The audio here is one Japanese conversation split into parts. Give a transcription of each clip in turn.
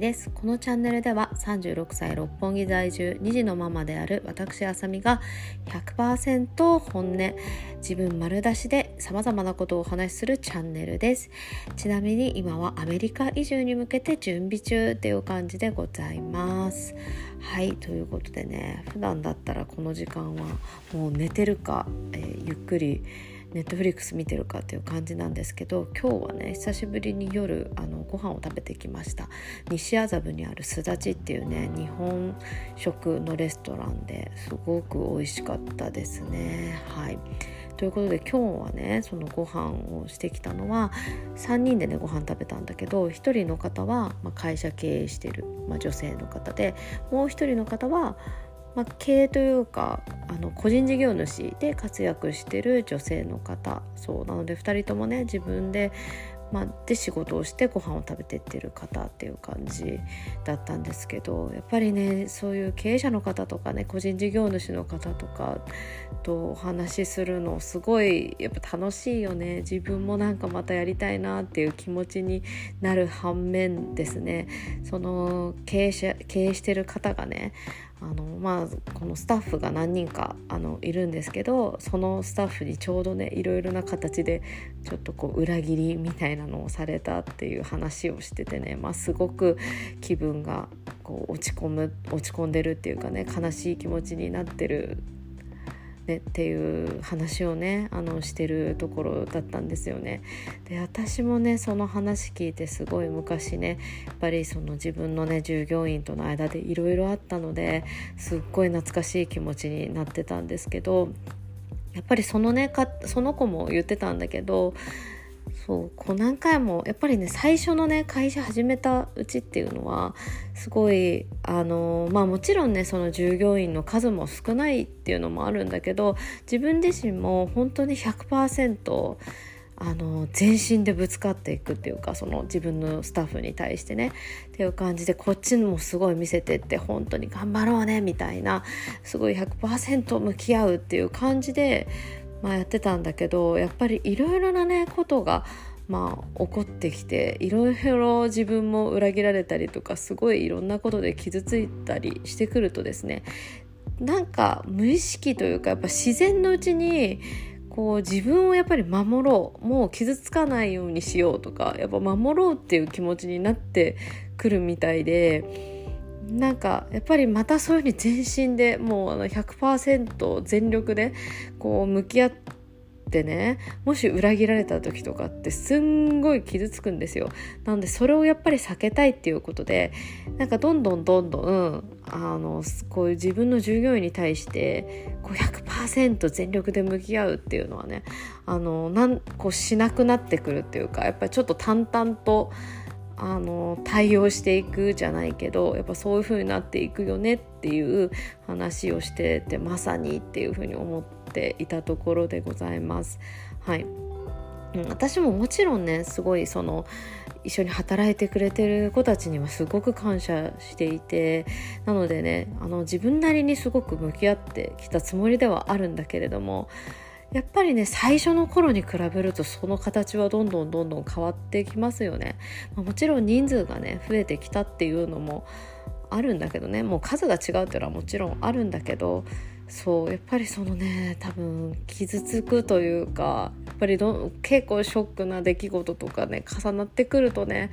です。このチャンネルでは36歳六本木在住2児のママである私あさみが100%本音自分丸出しで様々なことをお話しするチャンネルです。ちなみに今はアメリカ移住に向けて準備中っていう感じでございます。はいということでね普段だったらこの時間はもう寝てるか、えー、ゆっくりネットフリックス見てるかっていう感じなんですけど今日はね久しぶりに夜あのご飯を食べてきました。西麻布にあるすだちっていうね日本食のレストランですごく美味しかったですね。はい。ということで今日はねそのご飯をしてきたのは3人でねご飯食べたんだけど1人の方は、まあ、会社経営してる、まあ、女性の方でもう1人の方はまあ、経営というかあの個人事業主で活躍してる女性の方そうなので2人ともね自分でまあ、で仕事をしてご飯を食べてってる方っていう感じだったんですけどやっぱりねそういう経営者の方とかね個人事業主の方とかとお話しするのすごいやっぱ楽しいよね。自分もなんかまたやりたいなっていう気持ちになる反面ですね。その経営者経営してる方がねあのまあこのスタッフが何人かあのいるんですけどそのスタッフにちょうどねいろいろな形でちょっとこう裏切りみたいなのをされたっていう話をしててね、まあ、すごく気分がこう落ち込む落ち込んでるっていうかね悲しい気持ちになってるね、っていう話をねあのしてるところだったんですよね。で私もねその話聞いてすごい昔ねやっぱりその自分のね従業員との間でいろいろあったのですっごい懐かしい気持ちになってたんですけどやっぱりそのねかその子も言ってたんだけどそうこう何回もやっぱりね最初のね会社始めたうちっていうのはすごいあのまあもちろんねその従業員の数も少ないっていうのもあるんだけど自分自身も本当に100%あの全身でぶつかっていくっていうかその自分のスタッフに対してね。っていう感じでこっちもすごい見せてって本当に頑張ろうねみたいなすごい100%向き合うっていう感じでまあ、やってたんだけどやっぱりいろいろなねことがまあ、起こってきていろいろ自分も裏切られたりとかすごいいろんなことで傷ついたりしてくるとですねなんか無意識というかやっぱ自然のうちにこう自分をやっぱり守ろうもう傷つかないようにしようとかやっぱ守ろうっていう気持ちになってくるみたいで。なんかやっぱりまたそういうふうに全身でもう100%全力でこう向き合ってねもし裏切られた時とかってすんごい傷つくんですよ。なのでそれをやっぱり避けたいっていうことでなんかどんどんどんどんあのこういう自分の従業員に対してこう100%全力で向き合うっていうのはねあのなんこうしなくなってくるっていうかやっぱりちょっと淡々とあの対応していくじゃないけどやっぱそういう風になっていくよねっていう話をしててまさにっていう風に思っていたところでございます。はい私ももちろんねすごいその一緒に働いてくれてる子たちにはすごく感謝していてなのでねあの自分なりにすごく向き合ってきたつもりではあるんだけれどもやっぱりね最初の頃に比べるとその形はどんどんどんどん変わってきますよね、まあ、もちろん人数がね増えてきたっていうのもあるんだけどね。もう数が違うっていうのはもちろんあるんだけどそうやっぱりそのね多分傷つくというかやっぱりど結構ショックな出来事とかね重なってくるとね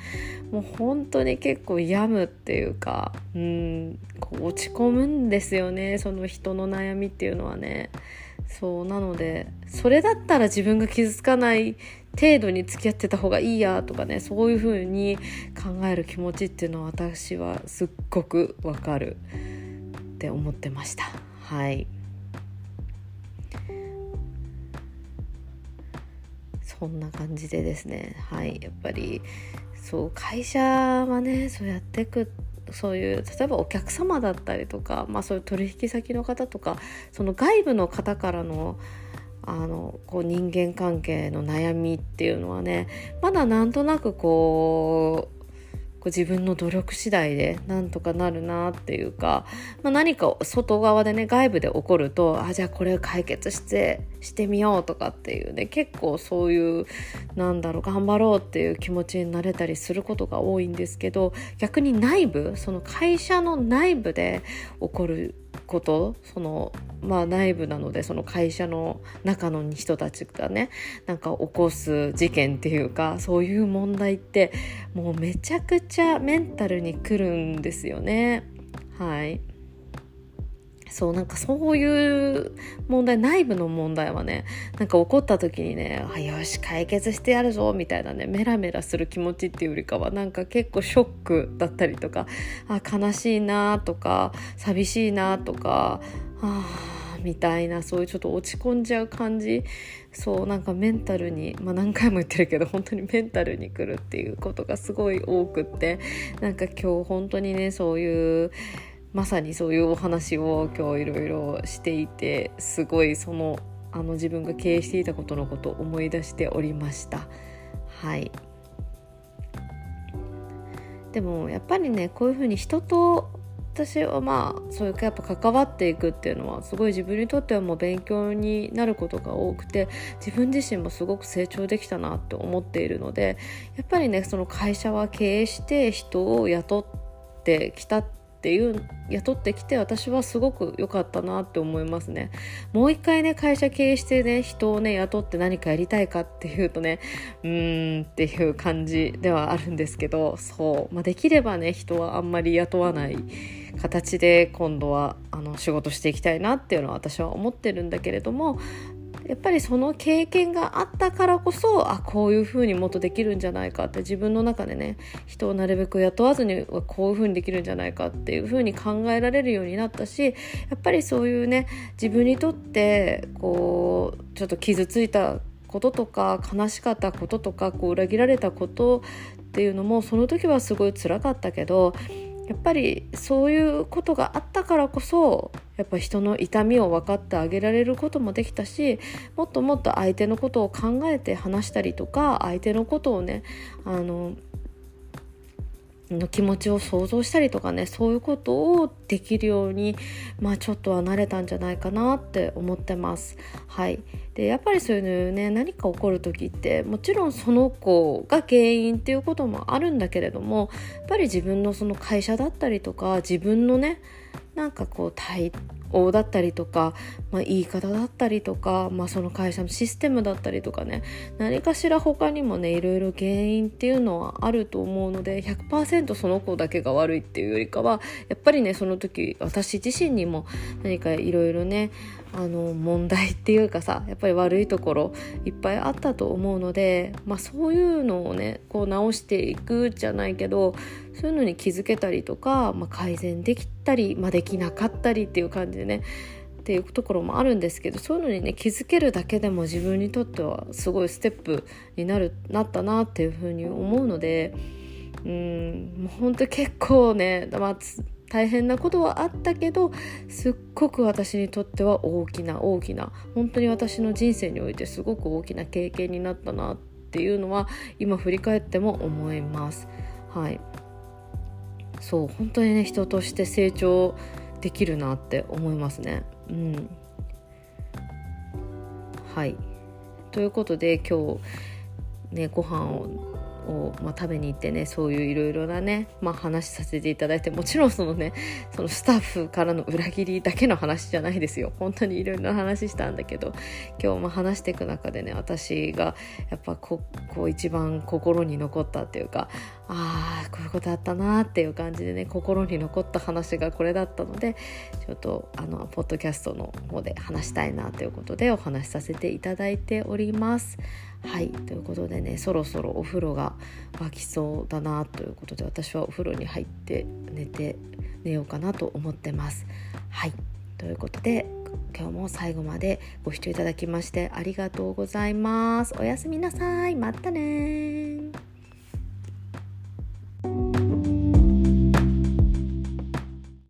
もう本当に結構病むっていうかうんこう落ち込むんですよね。その人の悩みっていうのはね。そうなのでそれだったら自分が傷つかない程度に付き合ってた方がいいやとかねそういう風に考える気持ちっていうのは私はすっごくわかるって思ってました。はい。そんな感じでですね。はい。やっぱりそう会社はねそうやっていくそういう例えばお客様だったりとか、まあ、そういう取引先の方とかその外部の方からのあのこう人間関係の悩みっていうのはねまだなんとなくこうう自分の努力次第でなんとかなるなっていうか、まあ、何か外側でね外部で起こるとあじゃあこれ解決してしてみようとかっていうね結構そういうなんだろう頑張ろうっていう気持ちになれたりすることが多いんですけど逆に内部その会社の内部で起こることそのまあ内部なのでその会社の中の人たちがねなんか起こす事件っていうかそういう問題ってもうめちゃくちゃメンタルにくるんですよね。はい。そうなんかそういう問題内部の問題はねなんか起こった時にねあよし解決してやるぞみたいなねメラメラする気持ちっていうよりかはなんか結構ショックだったりとかあ悲しいなとか寂しいなとかあみたいなそういうちょっと落ち込んじゃう感じ。そうなんかメンタルにまあ何回も言ってるけど本当にメンタルにくるっていうことがすごい多くってなんか今日本当にねそういうまさにそういうお話を今日いろいろしていてすごいそのあの自分が経営していたことのことを思い出しておりました。はい。でもやっぱりねこういうふうに人と私はまあそういうやっぱ関わっていくっていうのはすごい自分にとってはもう勉強になることが多くて自分自身もすごく成長できたなって思っているのでやっぱりねその会社は経営して人を雇ってきたってていう雇ってきて私はすごく良かったなって思いますね。もう一回ね会社経営してね人をね雇って何かやりたいかっていうとねうーんっていう感じではあるんですけどそう、まあ、できればね人はあんまり雇わない形で今度はあの仕事していきたいなっていうのは私は思ってるんだけれどもやっぱりその経験があったからこそあこういうふうにもっとできるんじゃないかって自分の中でね人をなるべく雇わずにこういうふうにできるんじゃないかっていうふうに考えられるようになったしやっぱりそういうね自分にとってこうちょっと傷ついたこととか悲しかったこととかこう裏切られたことっていうのもその時はすごい辛かったけどやっぱりそういうことがあったからこそやっぱ人の痛みを分かってあげられることもできたしもっともっと相手のことを考えて話したりとか相手のことをねあのの気持ちを想像したりとかねそういうことをできるようにまあちょっとは慣れたんじゃないかなって思ってます。はいでやっぱりそういうね何か起こる時ってもちろんその子が原因っていうこともあるんだけれどもやっぱり自分のその会社だったりとか自分のねなんかこう対応だったりとか、まあ、言い方だったりとか、まあ、その会社のシステムだったりとかね何かしら他にもねいろいろ原因っていうのはあると思うので100%その子だけが悪いっていうよりかはやっぱりねその時私自身にも何かいろいろねあの問題っていうかさやっぱり悪いところいっぱいあったと思うので、まあ、そういうのをねこう直していくじゃないけどそういうのに気づけたりとか、まあ、改善できたり、まあ、できなかったりっていう感じでねっていうところもあるんですけどそういうのにね気づけるだけでも自分にとってはすごいステップになるなったなっていうふうに思うのでうんもう本当結構ね、まあ、大変なことはあったけどすっごく私にとっては大きな大きな本当に私の人生においてすごく大きな経験になったなっていうのは今振り返っても思います。はいそう本当にね人として成長できるなって思いますね。うん、はいということで今日ねご飯をを、まあ、食べに行ってねそういういろいろなね、まあ、話させていただいてもちろんそのねそのスタッフからの裏切りだけの話じゃないですよ本当にいろいろな話したんだけど今日も話していく中でね私がやっぱここう一番心に残ったっていうかああこういうことあったなっていう感じでね心に残った話がこれだったのでちょっとあのポッドキャストの方で話したいなということでお話しさせていただいております。はいということでねそろそろお風呂が沸きそうだなということで私はお風呂に入って寝て寝ようかなと思ってます。はいということで今日も最後までご視聴いただきましてありがとうございます。おやすみなさい。またね